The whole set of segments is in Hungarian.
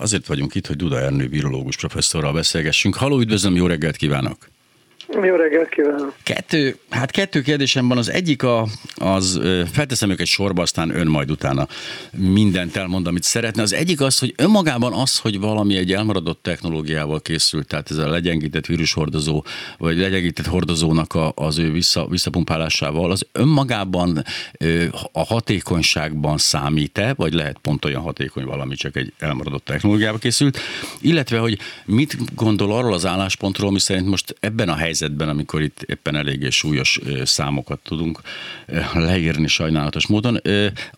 Azért vagyunk itt, hogy Duda Ernő virológus professzorral beszélgessünk. Haló, üdvözlöm, jó reggelt kívánok! Jó reggelt kívánok! Kettő, hát kettő kérdésem van. Az egyik a, az, felteszem őket sorba, aztán ön majd utána mindent elmond, amit szeretne. Az egyik az, hogy önmagában az, hogy valami egy elmaradott technológiával készült, tehát ez a legyengített vírushordozó, vagy legyengített hordozónak a, az ő vissza, visszapumpálásával, az önmagában a hatékonyságban számít-e, vagy lehet pont olyan hatékony valami, csak egy elmaradott technológiával készült, illetve, hogy mit gondol arról az álláspontról, ami szerint most ebben a helyzetben helyzetben, amikor itt éppen eléggé súlyos számokat tudunk leírni sajnálatos módon.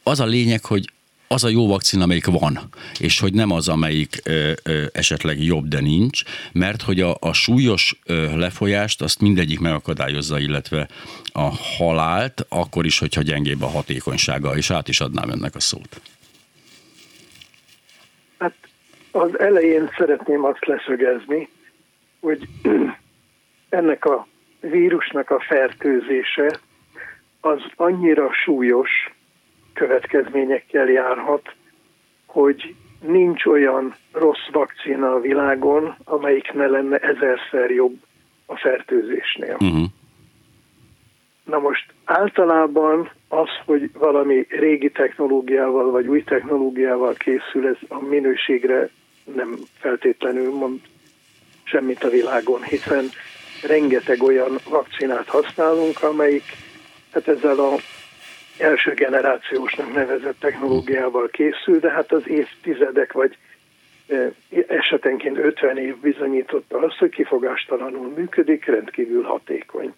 Az a lényeg, hogy az a jó vakcina, amelyik van, és hogy nem az, amelyik ö, ö, esetleg jobb, de nincs, mert hogy a, a súlyos ö, lefolyást azt mindegyik megakadályozza, illetve a halált, akkor is, hogyha gyengébb a hatékonysága, és át is adnám önnek a szót. Hát az elején szeretném azt leszögezni, hogy ennek a vírusnak a fertőzése az annyira súlyos következményekkel járhat, hogy nincs olyan rossz vakcina a világon, amelyik ne lenne ezerszer jobb a fertőzésnél. Uh-huh. Na most általában az, hogy valami régi technológiával vagy új technológiával készül, ez a minőségre nem feltétlenül mond semmit a világon, hiszen rengeteg olyan vakcinát használunk, amelyik hát ezzel a első generációsnak nevezett technológiával készül, de hát az évtizedek vagy esetenként 50 év bizonyította azt, hogy kifogástalanul működik, rendkívül hatékony.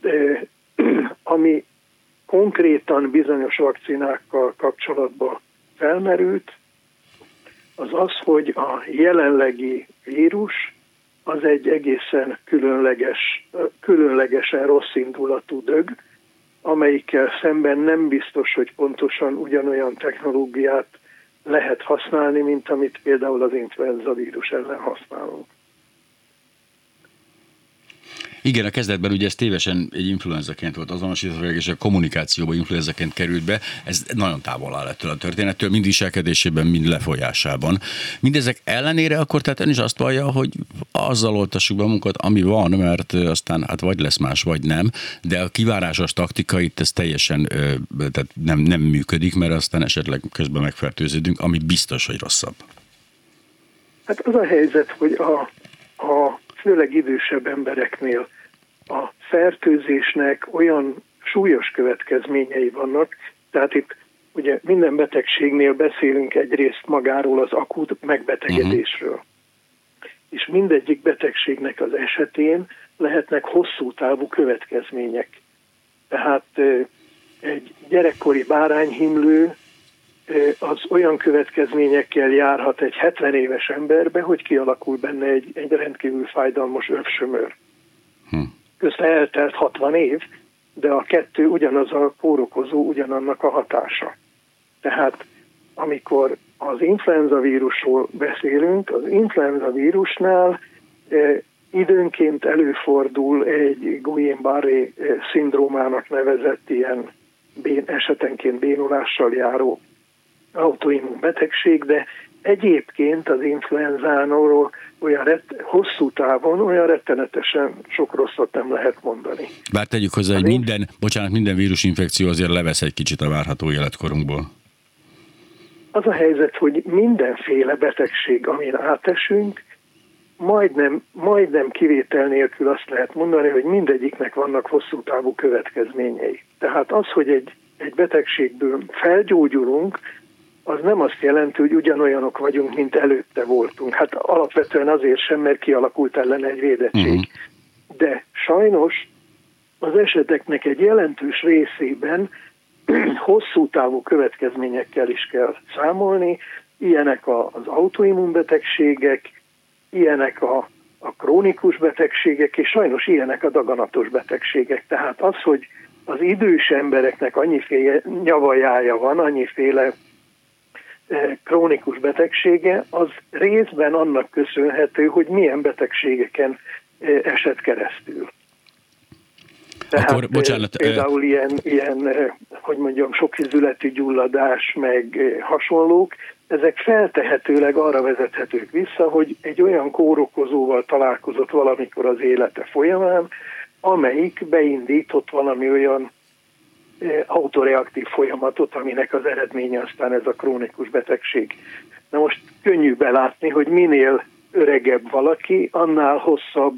De, ami konkrétan bizonyos vakcinákkal kapcsolatban felmerült, az az, hogy a jelenlegi vírus az egy egészen különleges, különlegesen rossz indulatú dög, amelyikkel szemben nem biztos, hogy pontosan ugyanolyan technológiát lehet használni, mint amit például az influenza vírus ellen használunk. Igen, a kezdetben ugye ez tévesen egy influenzaként volt azonosítva, és a kommunikációba influenzaként került be. Ez nagyon távol áll ettől a történettől, mind viselkedésében, mind lefolyásában. Mindezek ellenére akkor tehát ön is azt vallja, hogy azzal oltassuk be munkat, ami van, mert aztán hát vagy lesz más, vagy nem, de a kivárásos taktika itt ez teljesen tehát nem, nem működik, mert aztán esetleg közben megfertőződünk, ami biztos, hogy rosszabb. Hát az a helyzet, hogy a, a főleg idősebb embereknél a fertőzésnek olyan súlyos következményei vannak, tehát itt ugye minden betegségnél beszélünk egyrészt magáról az akut megbetegedésről. Uh-huh. És mindegyik betegségnek az esetén lehetnek hosszú távú következmények. Tehát egy gyerekkori bárányhimlő az olyan következményekkel járhat egy 70 éves emberbe, hogy kialakul benne egy, egy rendkívül fájdalmas övsömör. Hm. Közben eltelt 60 év, de a kettő ugyanaz a kórokozó, ugyanannak a hatása. Tehát amikor az influenza vírusról beszélünk, az influenza vírusnál eh, időnként előfordul egy Guillain-Barré szindrómának nevezett ilyen bén, esetenként bénulással járó autoimmun betegség, de egyébként az influenzáról olyan rett, hosszú távon olyan rettenetesen sok rosszat nem lehet mondani. Bár tegyük hozzá, hogy minden, bocsánat, minden vírusinfekció azért levesz egy kicsit a várható életkorunkból. Az a helyzet, hogy mindenféle betegség, amin átesünk, majdnem, majdnem kivétel nélkül azt lehet mondani, hogy mindegyiknek vannak hosszú távú következményei. Tehát az, hogy egy, egy betegségből felgyógyulunk, az nem azt jelenti, hogy ugyanolyanok vagyunk, mint előtte voltunk. Hát alapvetően azért sem, mert kialakult ellen egy védettség. Uh-huh. De sajnos az eseteknek egy jelentős részében hosszú távú következményekkel is kell számolni, ilyenek az autoimmunbetegségek, ilyenek a, a krónikus betegségek, és sajnos ilyenek a daganatos betegségek. Tehát az, hogy az idős embereknek annyiféle nyavajája van, annyiféle krónikus betegsége, az részben annak köszönhető, hogy milyen betegségeken e, esett keresztül. Tehát Akkor, bocsánat, e, például ilyen, ilyen, hogy mondjam, sok izületű gyulladás, meg hasonlók, ezek feltehetőleg arra vezethetők vissza, hogy egy olyan kórokozóval találkozott valamikor az élete folyamán, amelyik beindított valami olyan autoreaktív folyamatot, aminek az eredménye aztán ez a krónikus betegség. Na most könnyű belátni, hogy minél öregebb valaki, annál hosszabb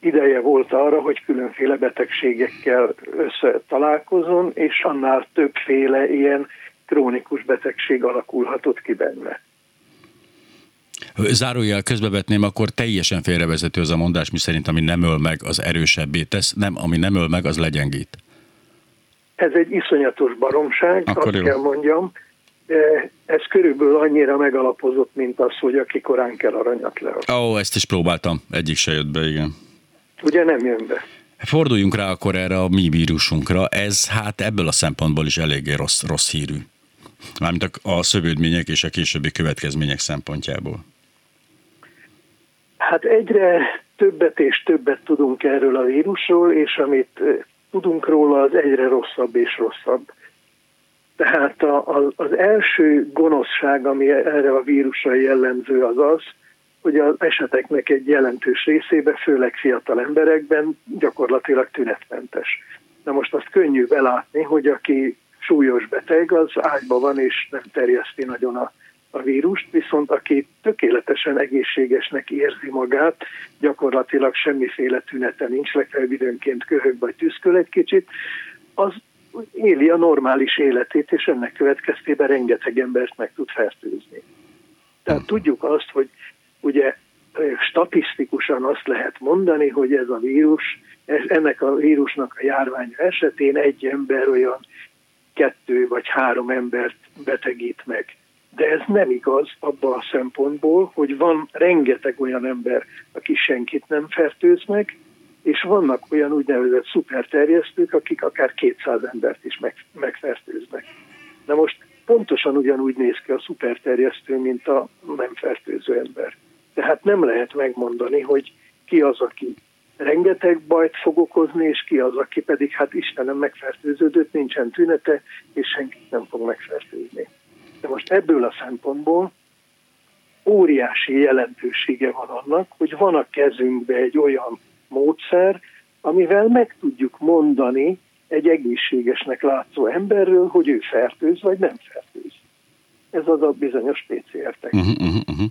ideje volt arra, hogy különféle betegségekkel összetalálkozon, és annál többféle ilyen krónikus betegség alakulhatott ki benne. Zárójel közbevetném, akkor teljesen félrevezető az a mondás, mi szerint ami nem öl meg, az erősebbé tesz, nem, ami nem öl meg, az legyengít. Ez egy iszonyatos baromság, akkor azt jó. kell mondjam. Ez körülbelül annyira megalapozott, mint az, hogy aki korán kell aranyat le. Ó, ezt is próbáltam, egyik se jött be, igen. Ugye nem jön be. Forduljunk rá akkor erre a mi vírusunkra. Ez hát ebből a szempontból is eléggé rossz, rossz hírű. Mármint a, a szövődmények és a későbbi következmények szempontjából. Hát egyre többet és többet tudunk erről a vírusról, és amit tudunk róla, az egyre rosszabb és rosszabb. Tehát a, a, az első gonoszság, ami erre a vírusra jellemző, az az, hogy az eseteknek egy jelentős részében, főleg fiatal emberekben gyakorlatilag tünetmentes. Na most azt könnyű belátni, hogy aki súlyos beteg, az ágyban van és nem terjeszti nagyon a, a vírust, viszont aki tökéletesen egészségesnek érzi magát, gyakorlatilag semmiféle tünete nincs, legfeljebb időnként köhög vagy tüszköl egy kicsit, az éli a normális életét, és ennek következtében rengeteg embert meg tud fertőzni. Tehát tudjuk azt, hogy ugye statisztikusan azt lehet mondani, hogy ez a vírus, ennek a vírusnak a járványa esetén egy ember olyan kettő vagy három embert betegít meg. De ez nem igaz abban a szempontból, hogy van rengeteg olyan ember, aki senkit nem fertőz meg, és vannak olyan úgynevezett szuperterjesztők, akik akár 200 embert is meg, megfertőznek. Na most pontosan ugyanúgy néz ki a szuperterjesztő, mint a nem fertőző ember. Tehát nem lehet megmondani, hogy ki az, aki rengeteg bajt fog okozni, és ki az, aki pedig, hát Istenem megfertőződött, nincsen tünete, és senkit nem fog megfertőzni. De most ebből a szempontból óriási jelentősége van annak, hogy van a kezünkbe egy olyan módszer, amivel meg tudjuk mondani egy egészségesnek látszó emberről, hogy ő fertőz vagy nem fertőz. Ez az a bizonyos PCR-technika. Uh-huh, mhm, uh-huh.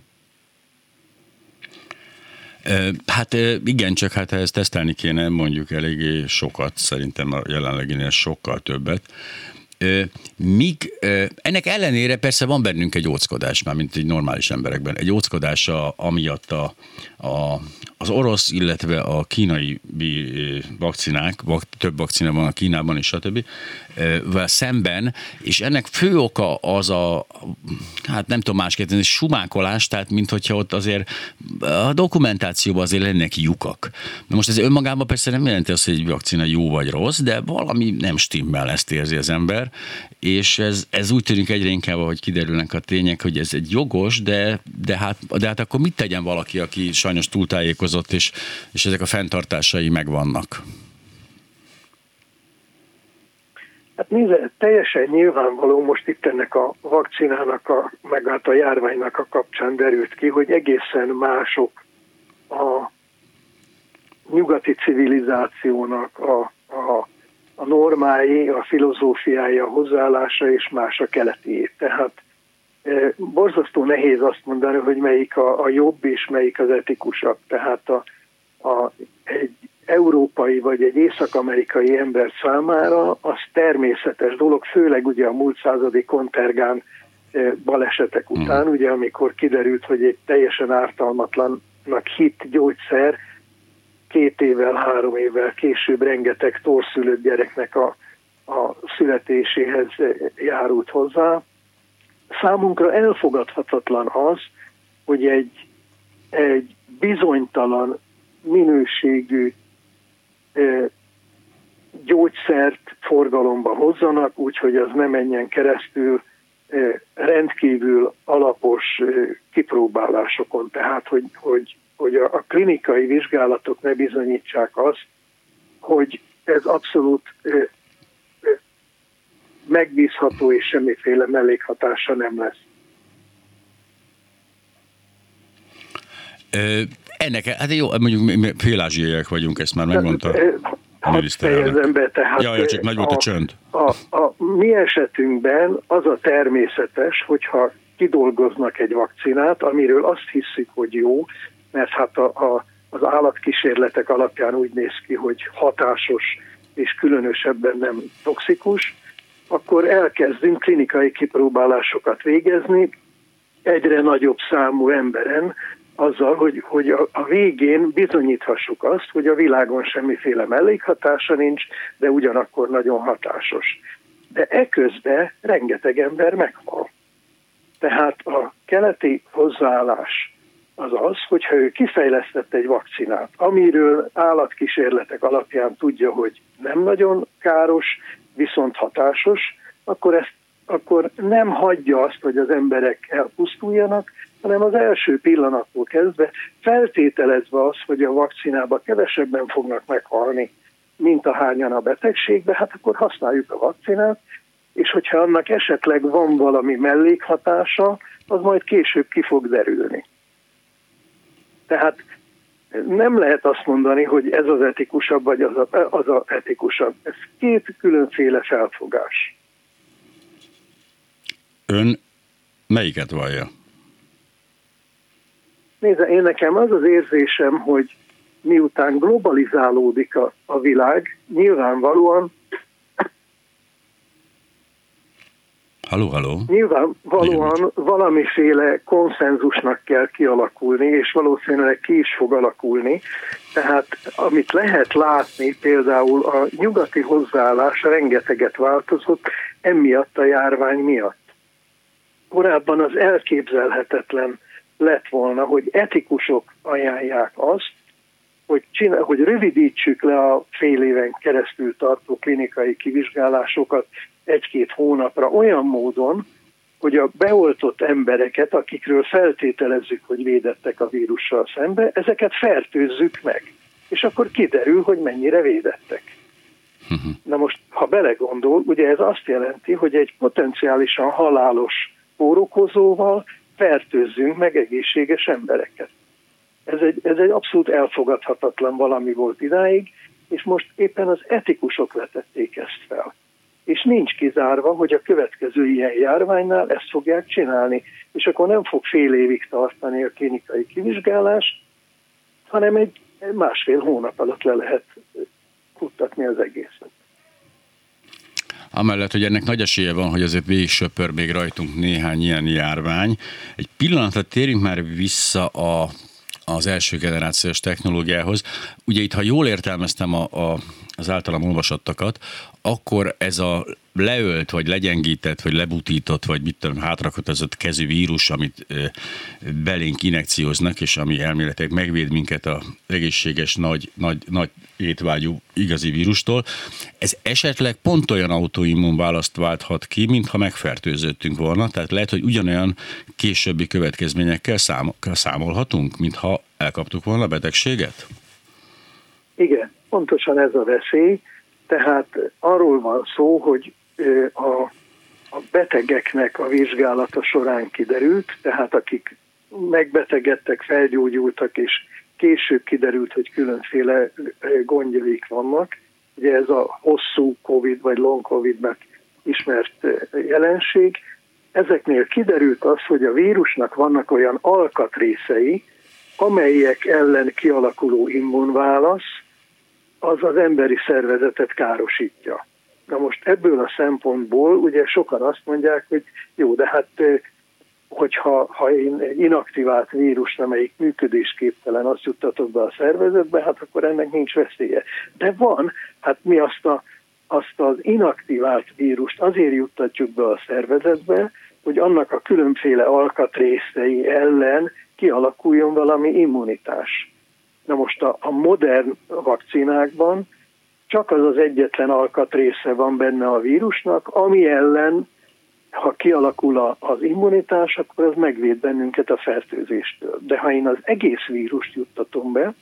Hát igen, csak hát ezt tesztelni kéne mondjuk eléggé sokat, szerintem a jelenleginél sokkal többet. Míg ennek ellenére persze van bennünk egy óckodás, már mint egy normális emberekben, egy óckodása amiatt a, a, az orosz, illetve a kínai vakcinák, több vakcina van a Kínában és stb. szemben, és ennek fő oka az a, hát nem tudom másképp, ez sumákolás, tehát mint hogyha ott azért a dokumentációban azért lennek lyukak. Na most ez önmagában persze nem jelenti azt, hogy egy vakcina jó vagy rossz, de valami nem stimmel, ezt érzi az ember, és ez, ez úgy tűnik egyre inkább, hogy kiderülnek a tények, hogy ez egy jogos, de, de, hát, de hát akkor mit tegyen valaki, aki sajnos túltájékozott, és, és ezek a fenntartásai megvannak? Hát nézze, teljesen nyilvánvaló most itt ennek a vakcinának, a, meg hát a járványnak a kapcsán derült ki, hogy egészen mások a nyugati civilizációnak a, a, a normái, a filozófiája, a hozzáállása és más a keleti. Tehát borzasztó nehéz azt mondani, hogy melyik a, a jobb és melyik az etikusabb. Tehát a, a, egy európai vagy egy észak-amerikai ember számára az természetes dolog, főleg ugye a múlt századi kontergán balesetek hmm. után, mm. ugye amikor kiderült, hogy egy teljesen ártalmatlannak hit gyógyszer két évvel, három évvel később rengeteg torszülött gyereknek a, a születéséhez járult hozzá, számunkra elfogadhatatlan az, hogy egy, egy bizonytalan minőségű gyógyszert forgalomba hozzanak, úgyhogy az ne menjen keresztül rendkívül alapos kipróbálásokon. Tehát, hogy, hogy, hogy a, a klinikai vizsgálatok ne bizonyítsák azt, hogy ez abszolút megbízható és semmiféle mellékhatása nem lesz. Ennek, hát jó, mondjuk félázsiaiak vagyunk, ezt már megmondta a miniszterelnök. be, tehát ja, csak nagy volt a, a csönd. A, a mi esetünkben az a természetes, hogyha kidolgoznak egy vakcinát, amiről azt hiszik, hogy jó, mert hát a, a, az állatkísérletek alapján úgy néz ki, hogy hatásos és különösebben nem toxikus, akkor elkezdünk klinikai kipróbálásokat végezni egyre nagyobb számú emberen, azzal, hogy, hogy a, a végén bizonyíthassuk azt, hogy a világon semmiféle mellékhatása nincs, de ugyanakkor nagyon hatásos. De eközben rengeteg ember meghal. Tehát a keleti hozzáállás az az, hogyha ő kifejlesztett egy vakcinát, amiről állatkísérletek alapján tudja, hogy nem nagyon káros, viszont hatásos, akkor, ezt, akkor nem hagyja azt, hogy az emberek elpusztuljanak, hanem az első pillanattól kezdve feltételezve az, hogy a vakcinába kevesebben fognak meghalni, mint a hányan a betegségbe, hát akkor használjuk a vakcinát, és hogyha annak esetleg van valami mellékhatása, az majd később ki fog derülni. Tehát nem lehet azt mondani, hogy ez az etikusabb, vagy az a, az a etikusabb. Ez két különféle felfogás. Ön melyiket vallja? Nézze, én nekem az az érzésem, hogy miután globalizálódik a, a világ, nyilvánvalóan Halló, halló. Nyilvánvalóan valamiféle konszenzusnak kell kialakulni, és valószínűleg ki is fog alakulni. Tehát amit lehet látni, például a nyugati hozzáállás rengeteget változott, emiatt a járvány miatt. Korábban az elképzelhetetlen lett volna, hogy etikusok ajánlják azt, hogy, csinál, hogy rövidítsük le a fél éven keresztül tartó klinikai kivizsgálásokat egy-két hónapra olyan módon, hogy a beoltott embereket, akikről feltételezzük, hogy védettek a vírussal szembe, ezeket fertőzzük meg. És akkor kiderül, hogy mennyire védettek. Na most, ha belegondol, ugye ez azt jelenti, hogy egy potenciálisan halálos kórokozóval fertőzzünk meg egészséges embereket. Ez egy, ez egy abszolút elfogadhatatlan valami volt idáig, és most éppen az etikusok vetették ezt fel. És nincs kizárva, hogy a következő ilyen járványnál ezt fogják csinálni, és akkor nem fog fél évig tartani a klinikai kivizsgálás, hanem egy másfél hónap alatt le lehet futtatni az egészet. Amellett, hogy ennek nagy esélye van, hogy azért végig söpör még rajtunk néhány ilyen járvány. Egy pillanatra térjünk már vissza a az első generációs technológiához. Ugye itt, ha jól értelmeztem a, a, az általam olvasottakat, akkor ez a leölt, vagy legyengített, vagy lebutított, vagy mit tudom, hátrakötözött kezű vírus, amit belénk inekcióznak, és ami elméletek megvéd minket a egészséges, nagy, nagy, nagy étvágyú igazi vírustól, ez esetleg pont olyan autoimmun választ válthat ki, mintha megfertőzöttünk volna, tehát lehet, hogy ugyanolyan későbbi következményekkel számolhatunk, mintha elkaptuk volna a betegséget? Igen, pontosan ez a veszély. Tehát arról van szó, hogy a, a betegeknek a vizsgálata során kiderült, tehát akik megbetegedtek, felgyógyultak, és később kiderült, hogy különféle gondjaik vannak. Ugye ez a hosszú COVID vagy long COVID-nek ismert jelenség. Ezeknél kiderült az, hogy a vírusnak vannak olyan alkatrészei, amelyek ellen kialakuló immunválasz az az emberi szervezetet károsítja. Na most ebből a szempontból ugye sokan azt mondják, hogy jó, de hát hogyha ha én egy inaktivált vírus, amelyik működésképtelen, azt juttatok be a szervezetbe, hát akkor ennek nincs veszélye. De van, hát mi azt, a, azt az inaktivált vírust azért juttatjuk be a szervezetbe, hogy annak a különféle alkatrészei ellen kialakuljon valami immunitás. Na most a, a modern vakcinákban csak az az egyetlen alkatrésze van benne a vírusnak, ami ellen, ha kialakul a, az immunitás, akkor az megvéd bennünket a fertőzéstől. De ha én az egész vírust juttatom be,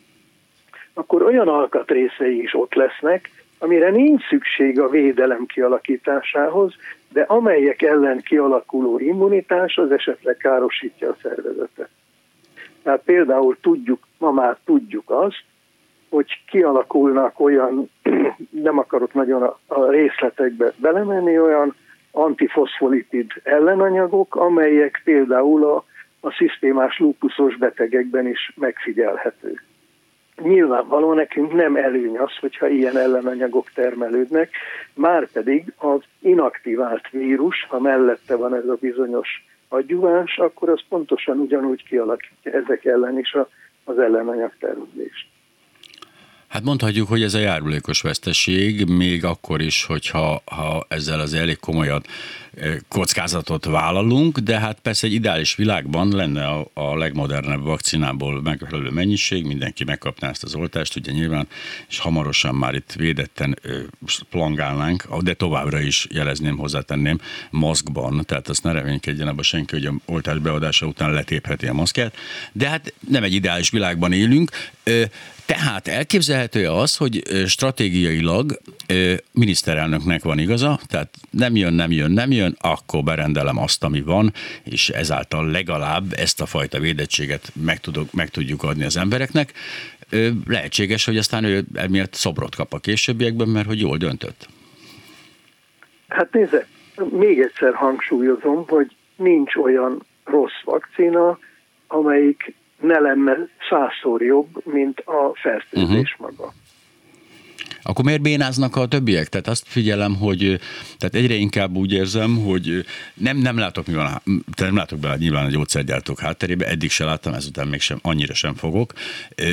akkor olyan alkatrészei is ott lesznek, amire nincs szükség a védelem kialakításához, de amelyek ellen kialakuló immunitás az esetleg károsítja a szervezetet. Tehát például tudjuk, ma már tudjuk azt, hogy kialakulnak olyan, nem akarok nagyon a, részletekbe belemenni, olyan antifoszfolipid ellenanyagok, amelyek például a, a szisztémás lúpuszos betegekben is megfigyelhető. Nyilvánvaló nekünk nem előny az, hogyha ilyen ellenanyagok termelődnek, már pedig az inaktivált vírus, ha mellette van ez a bizonyos adjuváns, akkor az pontosan ugyanúgy kialakítja ezek ellen is a, az ellenanyag termelést. Hát mondhatjuk, hogy ez a járulékos veszteség, még akkor is, hogyha ha ezzel az elég komolyan kockázatot vállalunk, de hát persze egy ideális világban lenne a, a legmodernebb vakcinából megfelelő mennyiség, mindenki megkapná ezt az oltást, ugye nyilván, és hamarosan már itt védetten plangálnánk, de továbbra is jelezném, hozzátenném, maszkban, tehát azt ne reménykedjen abba senki, hogy a oltás beadása után letépheti a maszkját, de hát nem egy ideális világban élünk, tehát elképzelhető az, hogy stratégiailag miniszterelnöknek van igaza, tehát nem jön, nem jön, nem jön, akkor berendelem azt, ami van, és ezáltal legalább ezt a fajta védettséget meg, tudok, meg tudjuk adni az embereknek. Lehetséges, hogy aztán ő emiatt szobrot kap a későbbiekben, mert hogy jól döntött. Hát nézze, még egyszer hangsúlyozom, hogy nincs olyan rossz vakcina, amelyik ne lenne százszor jobb, mint a fertőzés uh-huh. maga akkor miért bénáznak a többiek? Tehát azt figyelem, hogy tehát egyre inkább úgy érzem, hogy nem, nem látok mi van, nem látok be nyilván a gyógyszergyártók hátterébe, eddig se láttam, ezután még sem, annyira sem fogok.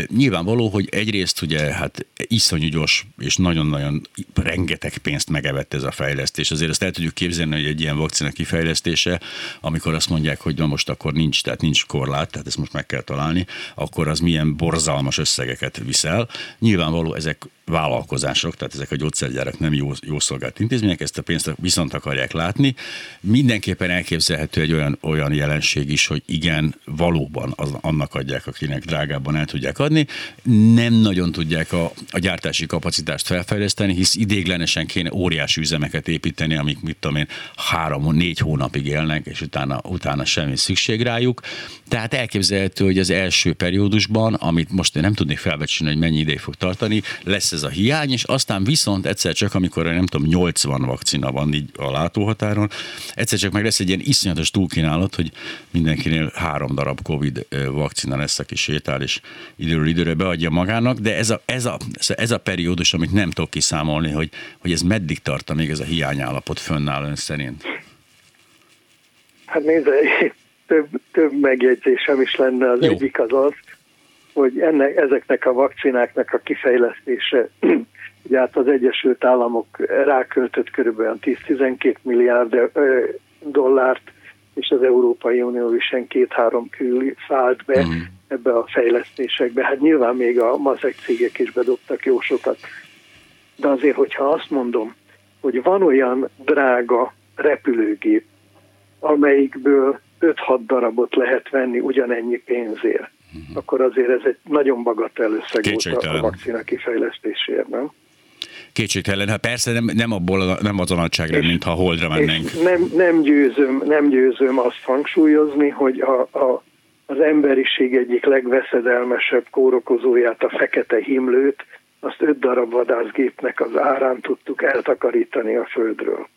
Nyilvánvaló, hogy egyrészt ugye hát iszonyú gyors és nagyon-nagyon rengeteg pénzt megevett ez a fejlesztés. Azért azt el tudjuk képzelni, hogy egy ilyen vakcina kifejlesztése, amikor azt mondják, hogy na most akkor nincs, tehát nincs korlát, tehát ezt most meg kell találni, akkor az milyen borzalmas összegeket viszel. Nyilvánvaló ezek vállalkozások, tehát ezek a gyógyszergyárak nem jó, jó szolgált intézmények, ezt a pénzt viszont akarják látni. Mindenképpen elképzelhető egy olyan, olyan jelenség is, hogy igen, valóban az, annak adják, akinek drágábban el tudják adni. Nem nagyon tudják a, a gyártási kapacitást felfejleszteni, hisz idéglenesen kéne óriási üzemeket építeni, amik mit tudom én, három-négy hónapig élnek, és utána, utána semmi szükség rájuk. Tehát elképzelhető, hogy az első periódusban, amit most én nem tudnék felbecsülni, hogy mennyi ideig fog tartani, lesz ez a hiány, és aztán viszont egyszer csak, amikor nem tudom, 80 vakcina van így a látóhatáron, egyszer csak meg lesz egy ilyen iszonyatos túlkínálat, hogy mindenkinél három darab Covid vakcina lesz, aki sétál, és időről időre beadja magának, de ez a, ez a, ez a periódus, amit nem tudok kiszámolni, hogy, hogy ez meddig tart, még ez a hiányállapot fönnáll ön szerint? Hát nézze, több, több megjegyzésem is lenne. Az Jó. egyik az az, hogy ennek, ezeknek a vakcináknak a kifejlesztése, ugye hát az Egyesült Államok ráköltött körülbelül 10-12 milliárd dollárt, és az Európai Unió is két-három kül szállt be mm. ebbe a fejlesztésekbe. Hát nyilván még a mazek cégek is bedobtak jó sokat. De azért, hogyha azt mondom, hogy van olyan drága repülőgép, amelyikből 5-6 darabot lehet venni ugyanennyi pénzért, uh-huh. akkor azért ez egy nagyon bagatell összeg volt a vakcina kifejlesztésért, nem? Kétségtelen, hát persze nem, nem, abból, nem az a nagyságra, mint ha holdra mennénk. Nem, nem, győzöm, nem győzöm azt hangsúlyozni, hogy a, a, az emberiség egyik legveszedelmesebb kórokozóját, a fekete himlőt, azt öt darab vadászgépnek az árán tudtuk eltakarítani a földről.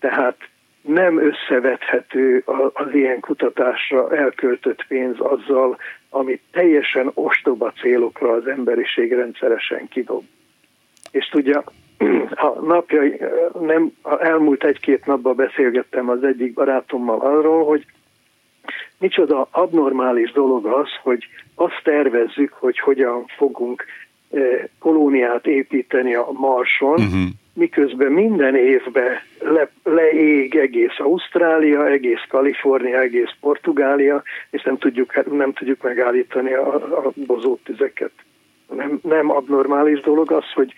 Tehát nem összevethető az ilyen kutatásra elköltött pénz azzal, amit teljesen ostoba célokra az emberiség rendszeresen kidob. És tudja, a napja, nem, elmúlt egy-két napban beszélgettem az egyik barátommal arról, hogy micsoda abnormális dolog az, hogy azt tervezzük, hogy hogyan fogunk eh, kolóniát építeni a Marson, uh-huh miközben minden évben le, leég egész Ausztrália, egész Kalifornia, egész Portugália, és nem tudjuk, nem tudjuk megállítani a, a bozót tüzeket. Nem, nem abnormális dolog az, hogy,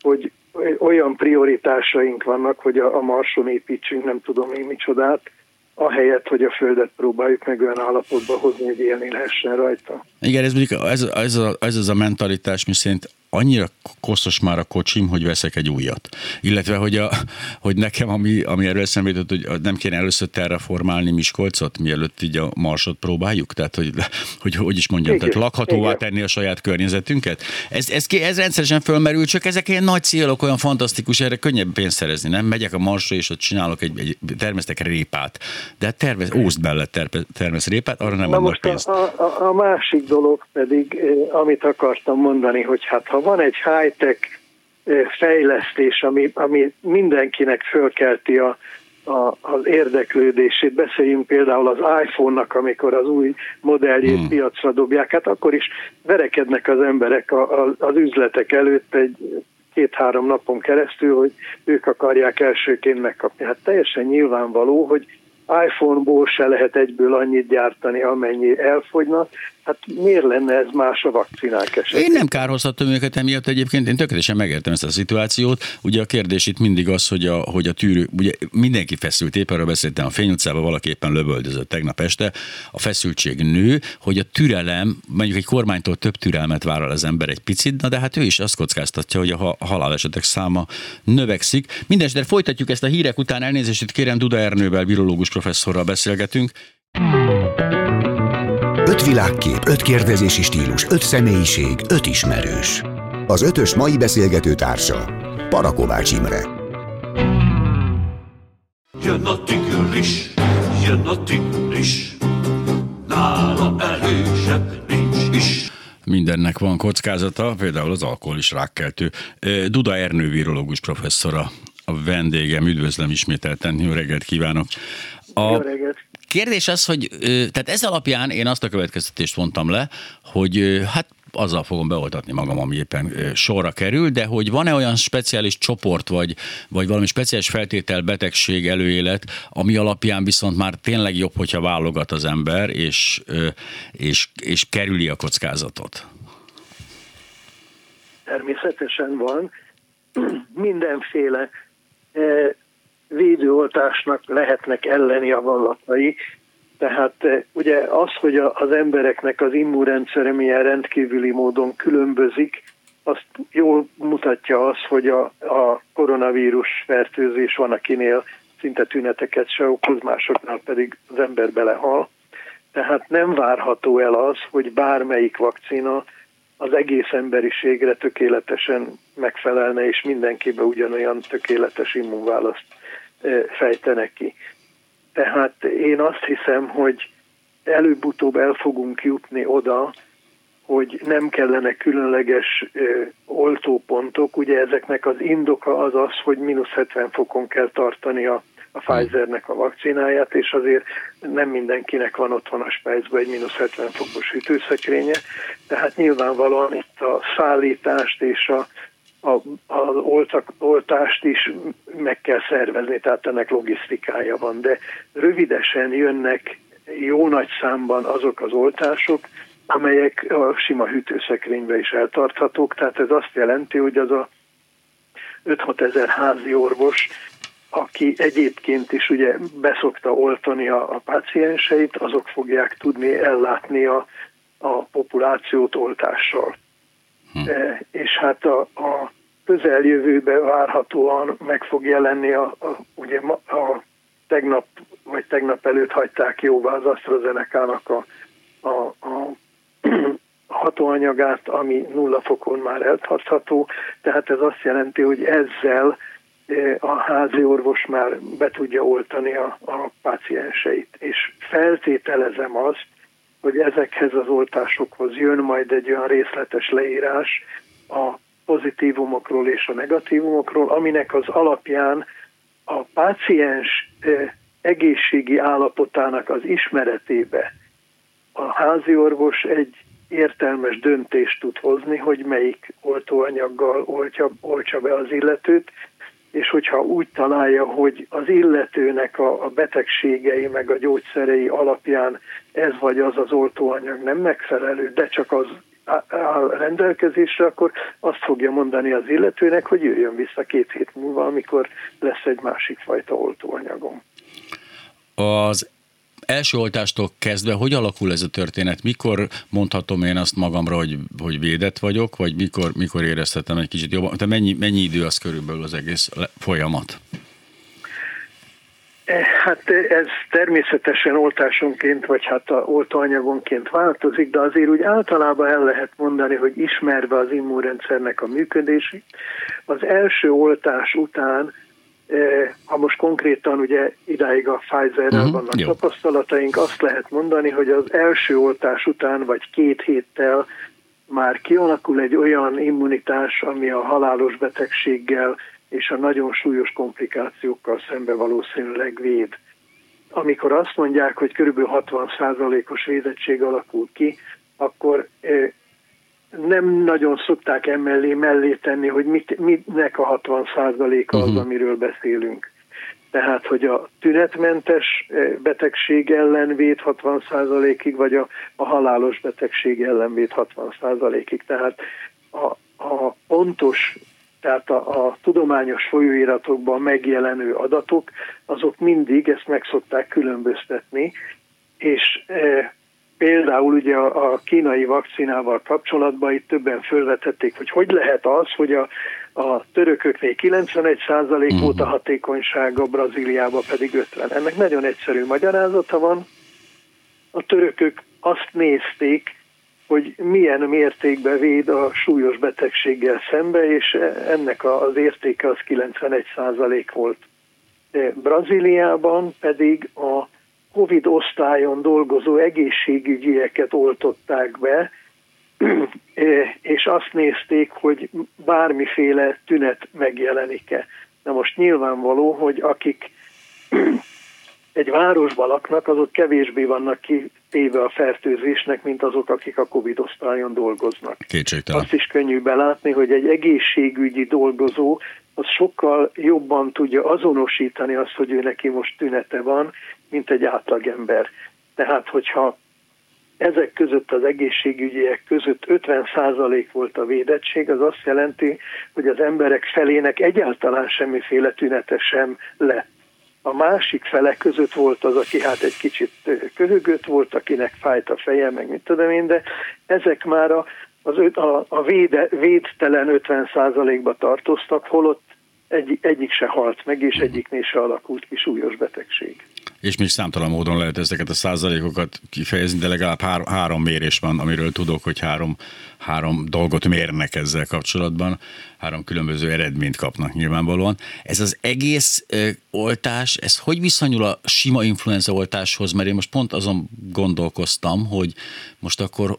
hogy olyan prioritásaink vannak, hogy a, a Marson építsünk nem tudom én micsodát, ahelyett, hogy a Földet próbáljuk meg olyan állapotba hozni, hogy élni lehessen rajta. Igen, ez, ez, ez, a, ez az a mentalitás, mi szerint annyira koszos már a kocsim, hogy veszek egy újat. Illetve, hogy, a, hogy nekem, ami, ami erről eszembe jutott, hogy nem kéne először terraformálni Miskolcot, mielőtt így a marsot próbáljuk? Tehát, hogy hogy, hogy is mondjam, igen, tehát lakhatóvá igen. tenni a saját környezetünket? Ez, ez, ez rendszeresen fölmerül, csak ezek ilyen nagy célok, olyan fantasztikus, erre könnyebb pénzt szerezni, nem? Megyek a marsra, és ott csinálok egy, egy termesztek répát. De hát tervez, ószt bele termesz répát, arra nem adnak pénzt. A, a, a másik dolog pedig, eh, amit akartam mondani, hogy hát ha van egy high-tech eh, fejlesztés, ami, ami mindenkinek fölkelti a, a, az érdeklődését. Beszéljünk például az iPhone-nak, amikor az új modelljét hmm. piacra dobják, hát akkor is verekednek az emberek a, a, az üzletek előtt egy két-három napon keresztül, hogy ők akarják elsőként megkapni. Hát teljesen nyilvánvaló, hogy iPhone-ból se lehet egyből annyit gyártani, amennyi elfogyna, Hát miért lenne ez más a vakcinák esetén? Én nem kárhozhatom őket emiatt egyébként, én tökéletesen megértem ezt a szituációt. Ugye a kérdés itt mindig az, hogy a, hogy a tűrő, ugye mindenki feszült, éppen arra beszéltem a Fény utcában, valaki éppen lövöldözött tegnap este, a feszültség nő, hogy a türelem, mondjuk egy kormánytól több türelmet vállal az ember egy picit, na de hát ő is azt kockáztatja, hogy a halálesetek száma növekszik. Mindenesetre folytatjuk ezt a hírek után, elnézést kérem Duda Ernővel, virológus professzorral beszélgetünk. Öt világkép, öt kérdezési stílus, öt személyiség, öt ismerős. Az ötös mai beszélgető társa Parakovács Imre. Jön a tigris, jön a tigris, nála erősebb nincs is. Mindennek van kockázata, például az alkohol is rákkeltő. Duda Ernő virológus professzora a vendégem, üdvözlöm ismételten, jó reggelt kívánok. A, jó reggelt. Kérdés az, hogy tehát ez alapján én azt a következtetést vontam le, hogy hát azzal fogom beoltatni magam, ami éppen sorra kerül, de hogy van-e olyan speciális csoport, vagy, vagy valami speciális feltétel, betegség, előélet, ami alapján viszont már tényleg jobb, hogyha válogat az ember, és, és, és kerüli a kockázatot? Természetesen van. Mindenféle védőoltásnak lehetnek elleni a. Tehát eh, ugye az, hogy az embereknek az immunrendszere milyen rendkívüli módon különbözik, azt jól mutatja az, hogy a, a koronavírus fertőzés van, akinél szinte tüneteket se okoz, másoknál pedig az ember belehal. Tehát nem várható el az, hogy bármelyik vakcina az egész emberiségre tökéletesen megfelelne, és mindenkibe ugyanolyan tökéletes immunválaszt fejtenek ki. Tehát én azt hiszem, hogy előbb-utóbb el fogunk jutni oda, hogy nem kellene különleges ö, oltópontok. Ugye ezeknek az indoka az az, hogy mínusz 70 fokon kell tartani a, a Pfizernek a vakcináját, és azért nem mindenkinek van otthon a Spejzben egy mínusz 70 fokos hűtőszekrénye. Tehát nyilvánvalóan itt a szállítást és a a, az oltak, oltást is meg kell szervezni, tehát ennek logisztikája van, de rövidesen jönnek jó nagy számban azok az oltások, amelyek a sima hűtőszekrénybe is eltarthatók, tehát ez azt jelenti, hogy az a 5-6 ezer házi orvos, aki egyébként is ugye beszokta oltani a, a pácienseit, azok fogják tudni ellátni a, a populációt oltással. Hm. E, és hát a, a közeljövőben várhatóan meg fog jelenni a, a, ugye a tegnap vagy tegnap előtt hagyták jóvá az AstraZeneca-nak a, a, a hatóanyagát, ami nulla fokon már eltartható, tehát ez azt jelenti, hogy ezzel e, a házi orvos már be tudja oltani a, a pácienseit. És feltételezem azt, hogy ezekhez az oltásokhoz jön majd egy olyan részletes leírás a pozitívumokról és a negatívumokról, aminek az alapján a páciens egészségi állapotának az ismeretébe a házi orvos egy értelmes döntést tud hozni, hogy melyik oltóanyaggal oltja, oltsa be az illetőt, és hogyha úgy találja, hogy az illetőnek a, a betegségei meg a gyógyszerei alapján ez vagy az az oltóanyag nem megfelelő, de csak az áll rendelkezésre, akkor azt fogja mondani az illetőnek, hogy jöjjön vissza két hét múlva, amikor lesz egy másik fajta oltóanyagom. Az első oltástól kezdve hogy alakul ez a történet? Mikor mondhatom én azt magamra, hogy, hogy védett vagyok, vagy mikor, mikor érezhetem egy kicsit jobban? Te mennyi, mennyi idő az körülbelül az egész folyamat? E, hát ez természetesen oltásonként, vagy hát a oltóanyagonként változik, de azért úgy általában el lehet mondani, hogy ismerve az immunrendszernek a működését, az első oltás után Eh, ha most konkrétan ugye idáig a Pfizer-rel uh-huh, vannak jó. tapasztalataink, azt lehet mondani, hogy az első oltás után vagy két héttel már kialakul egy olyan immunitás, ami a halálos betegséggel és a nagyon súlyos komplikációkkal szembe valószínűleg véd. Amikor azt mondják, hogy körülbelül 60%-os védettség alakul ki, akkor nem nagyon szokták emellé mellé tenni, hogy mit, mitnek a 60 százaléka az, uh-huh. amiről beszélünk. Tehát, hogy a tünetmentes eh, betegség ellen véd 60 százalékig, vagy a, a halálos betegség ellen véd 60 százalékig. Tehát a, a pontos, tehát a, a tudományos folyóiratokban megjelenő adatok, azok mindig ezt meg szokták különböztetni, és e, Például ugye a, a kínai vakcinával kapcsolatban itt többen felvetették, hogy hogy lehet az, hogy a, a törököknél 91% uh-huh. volt a hatékonysága, Brazíliában pedig 50. Ennek nagyon egyszerű magyarázata van. A törökök azt nézték, hogy milyen mértékben véd a súlyos betegséggel szembe, és ennek az értéke az 91% volt. De Brazíliában pedig a Covid osztályon dolgozó egészségügyieket oltották be, és azt nézték, hogy bármiféle tünet megjelenik-e. Na most nyilvánvaló, hogy akik egy városban laknak, azok kevésbé vannak kitéve a fertőzésnek, mint azok, akik a Covid osztályon dolgoznak. Kétségtelen. Azt is könnyű belátni, hogy egy egészségügyi dolgozó az sokkal jobban tudja azonosítani azt, hogy ő neki most tünete van, mint egy átlagember. Tehát, hogyha ezek között az egészségügyiek között 50% volt a védettség, az azt jelenti, hogy az emberek felének egyáltalán semmiféle tünete sem lett. A másik fele között volt az, aki hát egy kicsit köhögött volt, akinek fájt a feje, meg mit tudom én, de ezek már a, az, a, a véde, védtelen 50%-ba tartoztak, holott egy, egyik se halt meg, és egyiknél se alakult ki súlyos betegség és még számtalan módon lehet ezeket a százalékokat kifejezni, de legalább három, három mérés van, amiről tudok, hogy három, három dolgot mérnek ezzel kapcsolatban, három különböző eredményt kapnak nyilvánvalóan. Ez az egész ö, oltás, ez hogy viszonyul a sima influenza oltáshoz? Mert én most pont azon gondolkoztam, hogy most akkor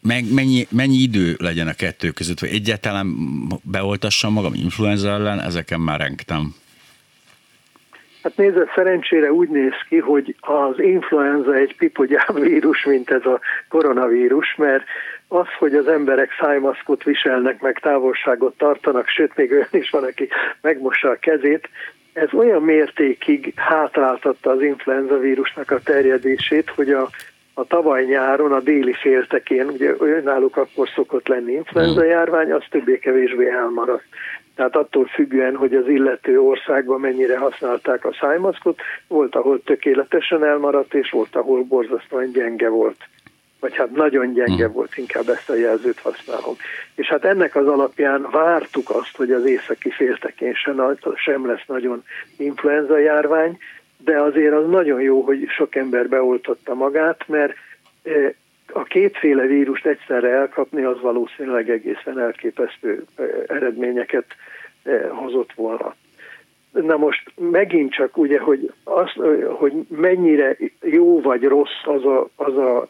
meg, mennyi, mennyi idő legyen a kettő között, vagy egyáltalán beoltassam magam influenza ellen, ezeken már rengtem. Hát nézd, szerencsére úgy néz ki, hogy az influenza egy pipogyább vírus, mint ez a koronavírus, mert az, hogy az emberek szájmaszkot viselnek, meg távolságot tartanak, sőt, még olyan is van, aki megmossa a kezét, ez olyan mértékig hátráltatta az influenza vírusnak a terjedését, hogy a, a tavaly nyáron a déli féltekén, ugye náluk akkor szokott lenni influenza járvány, az többé-kevésbé elmaradt. Tehát attól függően, hogy az illető országban mennyire használták a szájmaszkot, volt, ahol tökéletesen elmaradt, és volt, ahol borzasztóan gyenge volt. Vagy hát nagyon gyenge hmm. volt, inkább ezt a jelzőt használom. És hát ennek az alapján vártuk azt, hogy az északi féltekén sem, sem lesz nagyon influenza járvány, de azért az nagyon jó, hogy sok ember beoltotta magát, mert eh, a kétféle vírust egyszerre elkapni, az valószínűleg egészen elképesztő eredményeket hozott volna. Na most megint csak ugye, hogy, az, hogy mennyire jó vagy rossz az a, az a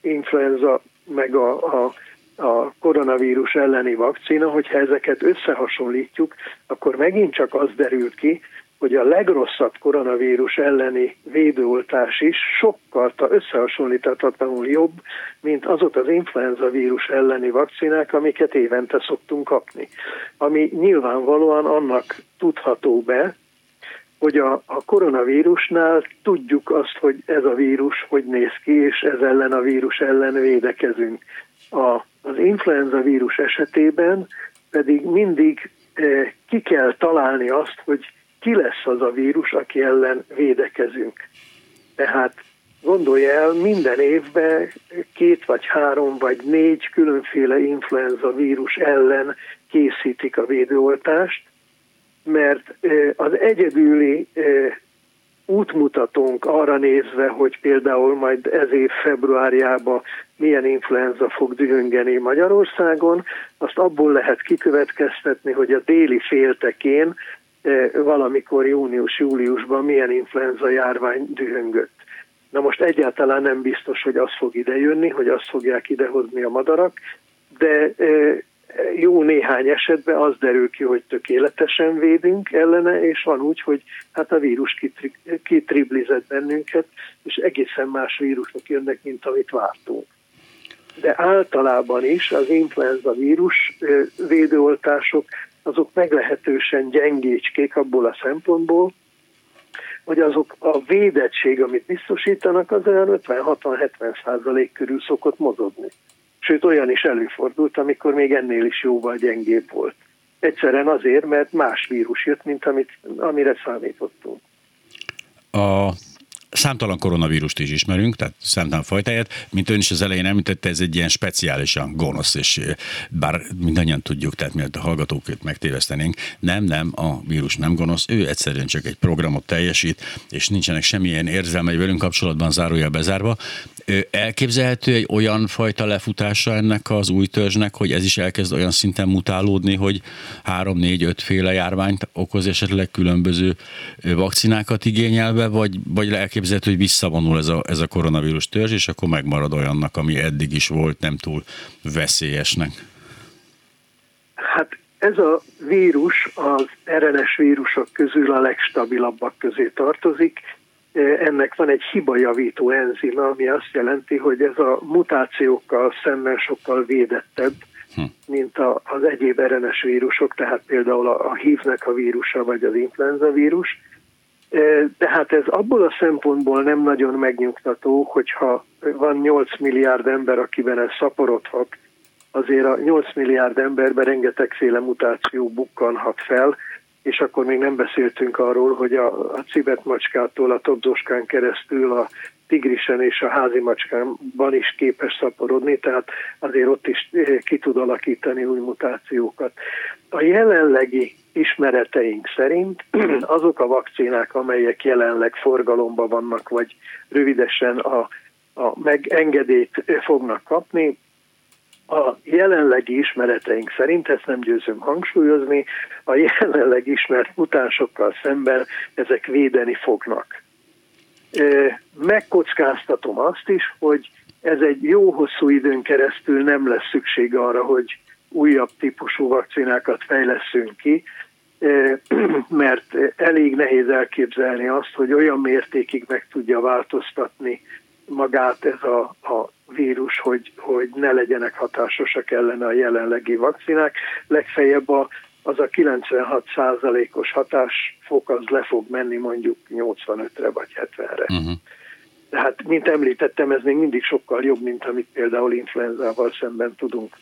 influenza, meg a, a, a koronavírus elleni vakcina, hogyha ezeket összehasonlítjuk, akkor megint csak az derül ki, hogy a legrosszabb koronavírus elleni védőoltás is sokkal összehasonlíthatatlanul jobb, mint azok az influenza vírus elleni vakcinák, amiket évente szoktunk kapni. Ami nyilvánvalóan annak tudható be, hogy a, a koronavírusnál tudjuk azt, hogy ez a vírus hogy néz ki, és ez ellen a vírus ellen védekezünk. A, az influenza vírus esetében pedig mindig eh, ki kell találni azt, hogy ki lesz az a vírus, aki ellen védekezünk. Tehát Gondolja el, minden évben két vagy három vagy négy különféle influenza vírus ellen készítik a védőoltást, mert az egyedüli útmutatónk arra nézve, hogy például majd ez év februárjában milyen influenza fog dühöngeni Magyarországon, azt abból lehet kikövetkeztetni, hogy a déli féltekén valamikor június-júliusban milyen influenza járvány dühöngött. Na most egyáltalán nem biztos, hogy az fog idejönni, hogy azt fogják idehozni a madarak, de jó néhány esetben az derül ki, hogy tökéletesen védünk ellene, és van úgy, hogy hát a vírus kitri, kitriblizett bennünket, és egészen más vírusok jönnek, mint amit vártunk. De általában is az influenza vírus védőoltások azok meglehetősen gyengécskék abból a szempontból, hogy azok a védettség, amit biztosítanak, az olyan 50-60-70 százalék körül szokott mozogni. Sőt, olyan is előfordult, amikor még ennél is jóval gyengébb volt. Egyszerűen azért, mert más vírus jött, mint amit, amire számítottunk. A Számtalan koronavírust is ismerünk, tehát számtalan fajtáját. Mint ön is az elején említette, ez egy ilyen speciálisan gonosz, és bár mindannyian tudjuk, tehát miatt a hallgatókat megtévesztenénk, nem, nem, a vírus nem gonosz, ő egyszerűen csak egy programot teljesít, és nincsenek semmilyen érzelmei velünk kapcsolatban zárója bezárva. Elképzelhető egy olyan fajta lefutása ennek az új törzsnek, hogy ez is elkezd olyan szinten mutálódni, hogy három, négy, öt féle járványt okoz, esetleg különböző vakcinákat igényelve, vagy, vagy elképzelhető elképzelhető, hogy visszavonul ez a, ez a koronavírus törzs, és akkor megmarad olyannak, ami eddig is volt, nem túl veszélyesnek? Hát ez a vírus az RNS vírusok közül a legstabilabbak közé tartozik. Ennek van egy hibajavító enzima, ami azt jelenti, hogy ez a mutációkkal szemben sokkal védettebb, hm. mint a, az egyéb RNS vírusok, tehát például a, a HIV-nek a vírusa vagy az influenza vírus tehát ez abból a szempontból nem nagyon megnyugtató, hogyha van 8 milliárd ember, akiben ez szaporodhat, azért a 8 milliárd emberben rengetegféle mutáció bukkanhat fel, és akkor még nem beszéltünk arról, hogy a, a cibetmacskától a tobzoskán keresztül a tigrisen és a házi macskánban is képes szaporodni, tehát azért ott is ki tud alakítani új mutációkat. A jelenlegi ismereteink szerint azok a vakcinák, amelyek jelenleg forgalomban vannak, vagy rövidesen a, a megengedélyt fognak kapni, a jelenlegi ismereteink szerint, ezt nem győzöm hangsúlyozni, a jelenleg ismert mutánsokkal szemben ezek védeni fognak. Megkockáztatom azt is, hogy ez egy jó hosszú időn keresztül nem lesz szükség arra, hogy újabb típusú vakcinákat fejleszünk ki, mert elég nehéz elképzelni azt, hogy olyan mértékig meg tudja változtatni magát ez a, a vírus, hogy, hogy ne legyenek hatásosak ellene a jelenlegi vakcinák. Legfeljebb a, az a 96 százalékos hatásfok az le fog menni mondjuk 85-re vagy 70-re. Uh-huh. Mhm. Tehát, mint említettem, ez még mindig sokkal jobb, mint amit például influenzával szemben tudunk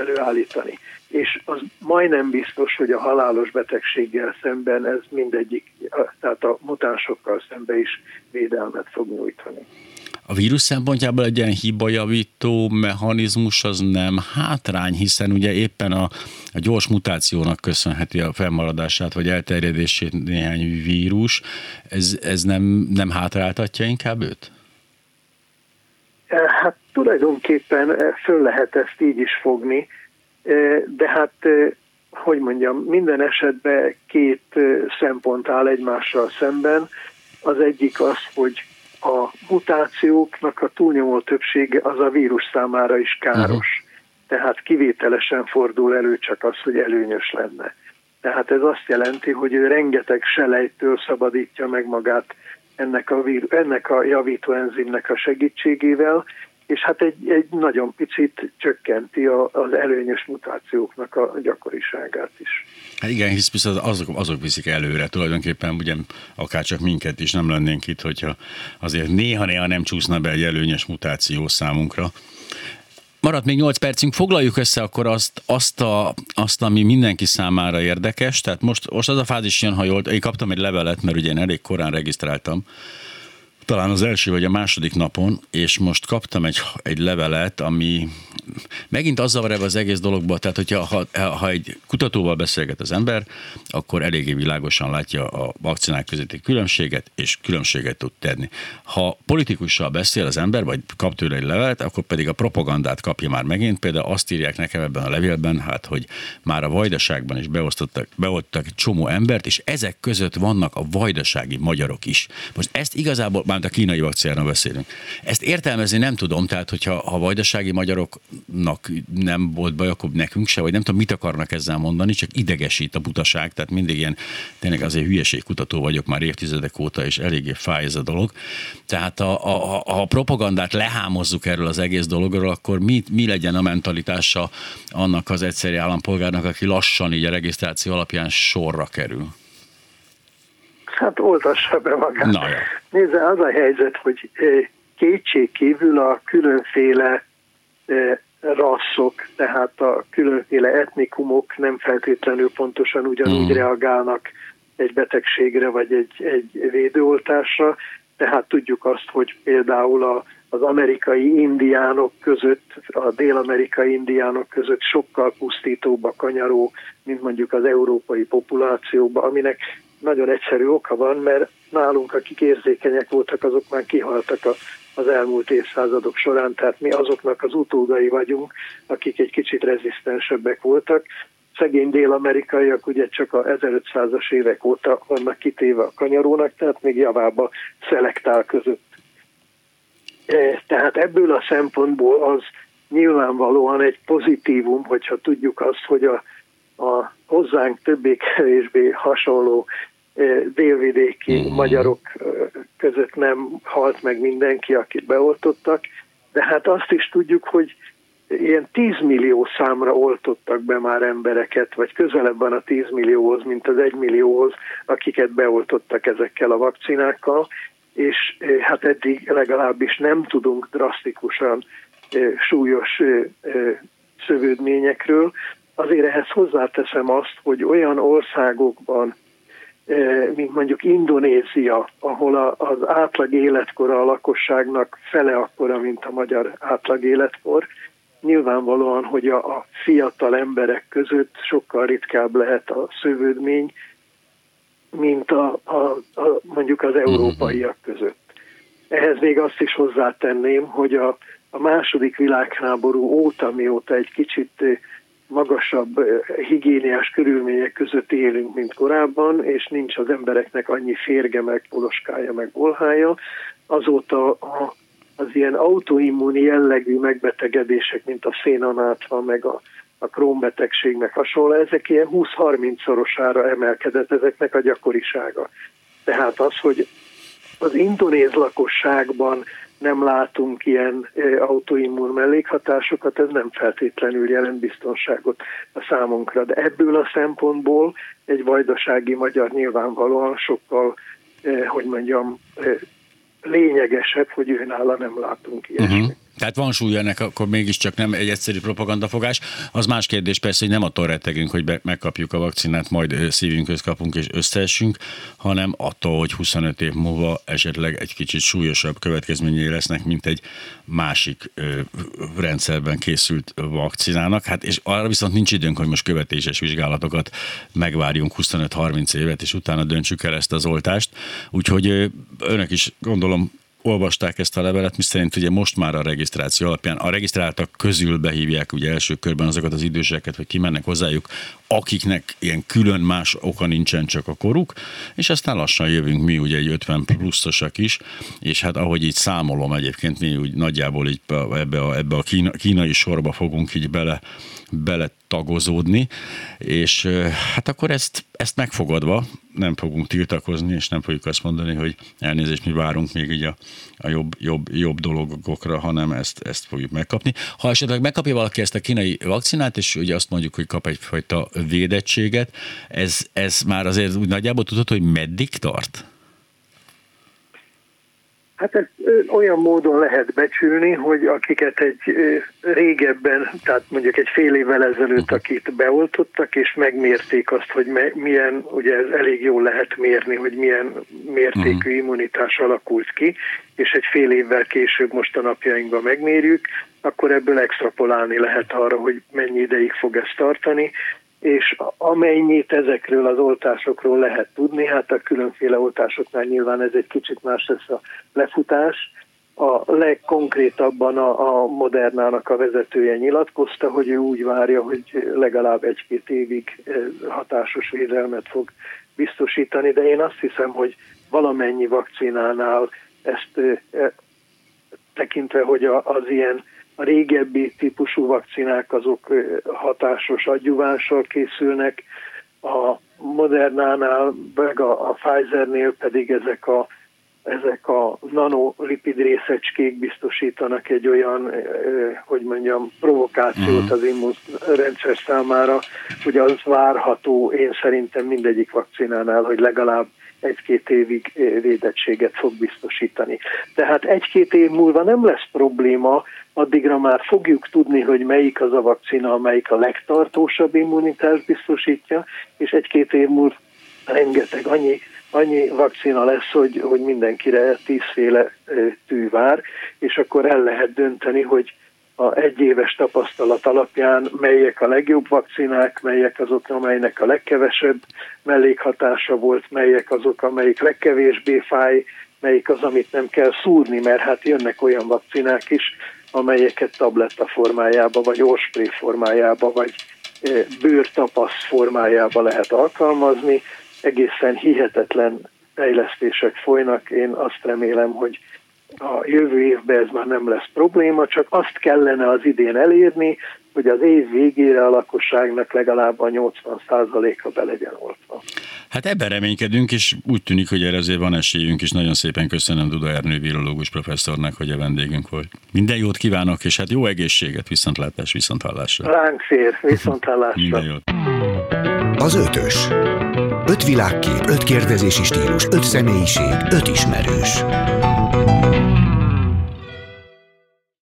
előállítani. És az majdnem biztos, hogy a halálos betegséggel szemben ez mindegyik, tehát a mutánsokkal szemben is védelmet fog nyújtani. A vírus szempontjából egy ilyen hibajavító mechanizmus az nem hátrány, hiszen ugye éppen a, a gyors mutációnak köszönheti a fennmaradását vagy elterjedését néhány vírus. Ez, ez nem, nem hátráltatja inkább őt? Hát tulajdonképpen föl lehet ezt így is fogni, de hát hogy mondjam, minden esetben két szempont áll egymással szemben. Az egyik az, hogy a mutációknak a túlnyomó többsége az a vírus számára is káros. Uh-huh. Tehát kivételesen fordul elő csak az, hogy előnyös lenne. Tehát ez azt jelenti, hogy ő rengeteg selejtől szabadítja meg magát ennek a, vír, ennek a javító enzimnek a segítségével, és hát egy, egy nagyon picit csökkenti a, az előnyös mutációknak a gyakoriságát is. Hát igen, hisz biztos azok, azok viszik előre tulajdonképpen, ugye akár csak minket is nem lennénk itt, hogyha azért néha-néha nem csúszna be egy előnyös mutáció számunkra. Maradt még 8 percünk, foglaljuk össze akkor azt, azt, a, azt, ami mindenki számára érdekes. Tehát most, most az a fázis jön, ha jól, én kaptam egy levelet, mert ugye én elég korán regisztráltam, talán az első vagy a második napon, és most kaptam egy, egy levelet, ami megint azzal van az egész dologba, tehát hogyha ha, ha egy kutatóval beszélget az ember, akkor eléggé világosan látja a vakcinák közötti különbséget, és különbséget tud tenni. Ha politikussal beszél az ember, vagy kap tőle egy levelet, akkor pedig a propagandát kapja már megint. Például azt írják nekem ebben a levélben, hát, hogy már a vajdaságban is beosztottak, beosztottak egy csomó embert, és ezek között vannak a vajdasági magyarok is. Most ezt igazából, már a kínai vakcináról beszélünk. Ezt értelmezni nem tudom, tehát hogyha ha vajdasági magyaroknak nem volt baj, akkor nekünk se, vagy nem tudom, mit akarnak ezzel mondani, csak idegesít a butaság, tehát mindig ilyen, tényleg azért hülyeségkutató vagyok már évtizedek óta, és eléggé fáj ez a dolog. Tehát a, a, a, a propagandát lehámozzuk erről az egész dologról, akkor mi, mi legyen a mentalitása annak az egyszerű állampolgárnak, aki lassan így a regisztráció alapján sorra kerül? Hát oltassa be magát. Na, ja. Nézze, az a helyzet, hogy kétség kívül a különféle rasszok, tehát a különféle etnikumok nem feltétlenül pontosan ugyanúgy mm. reagálnak egy betegségre vagy egy, egy védőoltásra, tehát tudjuk azt, hogy például a, az amerikai indiánok között, a dél-amerikai indiánok között sokkal pusztítóbb a kanyaró, mint mondjuk az európai populációban, aminek nagyon egyszerű oka van, mert nálunk, akik érzékenyek voltak, azok már kihaltak a, az elmúlt évszázadok során, tehát mi azoknak az utódai vagyunk, akik egy kicsit rezisztensebbek voltak. Szegény dél-amerikaiak ugye csak a 1500-as évek óta vannak kitéve a kanyarónak, tehát még javába szelektál között. E, tehát ebből a szempontból az nyilvánvalóan egy pozitívum, hogyha tudjuk azt, hogy a, a hozzánk többé-kevésbé hasonló délvidéki mm. magyarok között nem halt meg mindenki, akit beoltottak, de hát azt is tudjuk, hogy ilyen 10 millió számra oltottak be már embereket, vagy közelebb van a 10 millióhoz, mint az 1 millióhoz, akiket beoltottak ezekkel a vakcinákkal, és hát eddig legalábbis nem tudunk drasztikusan súlyos szövődményekről. Azért ehhez hozzáteszem azt, hogy olyan országokban, mint mondjuk Indonézia, ahol az átlag életkora a lakosságnak fele akkora, mint a magyar átlag életkor, nyilvánvalóan, hogy a, fiatal emberek között sokkal ritkább lehet a szövődmény, mint a, a, a, mondjuk az európaiak között. Ehhez még azt is hozzátenném, hogy a, a második világháború óta, mióta egy kicsit magasabb higiéniás körülmények között élünk, mint korábban, és nincs az embereknek annyi férge, meg poloskája, meg bolhája. Azóta a, az ilyen autoimmuni jellegű megbetegedések, mint a szénanátva, meg a, a krónbetegség, meg hasonló, ezek ilyen 20-30 szorosára emelkedett ezeknek a gyakorisága. Tehát az, hogy az indonéz lakosságban nem látunk ilyen autoimmun mellékhatásokat, ez nem feltétlenül jelent biztonságot a számunkra. De ebből a szempontból egy vajdasági magyar nyilvánvalóan sokkal, hogy mondjam, lényegesebb, hogy őnála nem látunk ilyesmit. Uh-huh. Tehát van súly ennek, akkor mégiscsak nem egy egyszerű propagandafogás. Az más kérdés persze, hogy nem attól rettegünk, hogy be, megkapjuk a vakcinát, majd szívünkhöz kapunk és összeessünk, hanem attól, hogy 25 év múlva esetleg egy kicsit súlyosabb következményei lesznek, mint egy másik ö, rendszerben készült vakcinának. Hát és arra viszont nincs időnk, hogy most követéses vizsgálatokat megvárjunk 25-30 évet, és utána döntsük el ezt az oltást. Úgyhogy ö, önök is gondolom olvasták ezt a levelet, miszerint ugye most már a regisztráció alapján a regisztráltak közül behívják ugye első körben azokat az időseket, hogy kimennek hozzájuk, akiknek ilyen külön más oka nincsen, csak a koruk, és aztán lassan jövünk mi ugye egy 50 pluszosak is, és hát ahogy így számolom egyébként, mi úgy nagyjából így ebbe a, ebbe a kína, kínai sorba fogunk így bele, bele tagozódni, és hát akkor ezt, ezt megfogadva nem fogunk tiltakozni, és nem fogjuk azt mondani, hogy elnézést, mi várunk még így a, a jobb, jobb, jobb dologokra, hanem ezt, ezt fogjuk megkapni. Ha esetleg megkapja valaki ezt a kínai vakcinát, és ugye azt mondjuk, hogy kap egyfajta védettséget, ez, ez már azért úgy nagyjából tudható, hogy meddig tart? Hát ezt olyan módon lehet becsülni, hogy akiket egy régebben, tehát mondjuk egy fél évvel ezelőtt, akit beoltottak, és megmérték azt, hogy milyen, ugye ez elég jól lehet mérni, hogy milyen mértékű mhm. immunitás alakult ki, és egy fél évvel később most a napjainkban megmérjük, akkor ebből extrapolálni lehet arra, hogy mennyi ideig fog ez tartani, és amennyit ezekről az oltásokról lehet tudni, hát a különféle oltásoknál nyilván ez egy kicsit más lesz a lefutás. A legkonkrétabban a, a Modernának a vezetője nyilatkozta, hogy ő úgy várja, hogy legalább egy-két évig eh, hatásos védelmet fog biztosítani, de én azt hiszem, hogy valamennyi vakcinánál ezt eh, tekintve, hogy az ilyen a régebbi típusú vakcinák azok hatásos adjuvánssal készülnek, a Modernánál, meg a, a Pfizernél pedig ezek a, ezek a nanolipid részecskék biztosítanak egy olyan, hogy mondjam, provokációt mhm. az immunrendszer számára, hogy az várható, én szerintem mindegyik vakcinánál, hogy legalább egy-két évig védettséget fog biztosítani. Tehát egy-két év múlva nem lesz probléma, addigra már fogjuk tudni, hogy melyik az a vakcina, amelyik a legtartósabb immunitást biztosítja, és egy-két év múlva rengeteg annyi, annyi vakcina lesz, hogy, hogy mindenkire tízféle tű vár, és akkor el lehet dönteni, hogy a egyéves tapasztalat alapján melyek a legjobb vakcinák, melyek azok, amelynek a legkevesebb mellékhatása volt, melyek azok, amelyik legkevésbé fáj, melyik az, amit nem kell szúrni, mert hát jönnek olyan vakcinák is, amelyeket tabletta formájába, vagy orspré formájába, vagy e, bőrtapasz formájába lehet alkalmazni. Egészen hihetetlen fejlesztések folynak. Én azt remélem, hogy a jövő évben ez már nem lesz probléma, csak azt kellene az idén elérni, hogy az év végére a lakosságnak legalább a 80%-a be legyen oltva. Hát ebben reménykedünk, és úgy tűnik, hogy erre azért van esélyünk, és nagyon szépen köszönöm Duda Ernő virológus professzornak, hogy a vendégünk volt. Minden jót kívánok, és hát jó egészséget, viszontlátás, viszonthallásra. Ránk fér, viszonthallásra. Minden jót. Az ötös. Öt világkép, öt kérdezési stílus, öt személyiség, öt ismerős.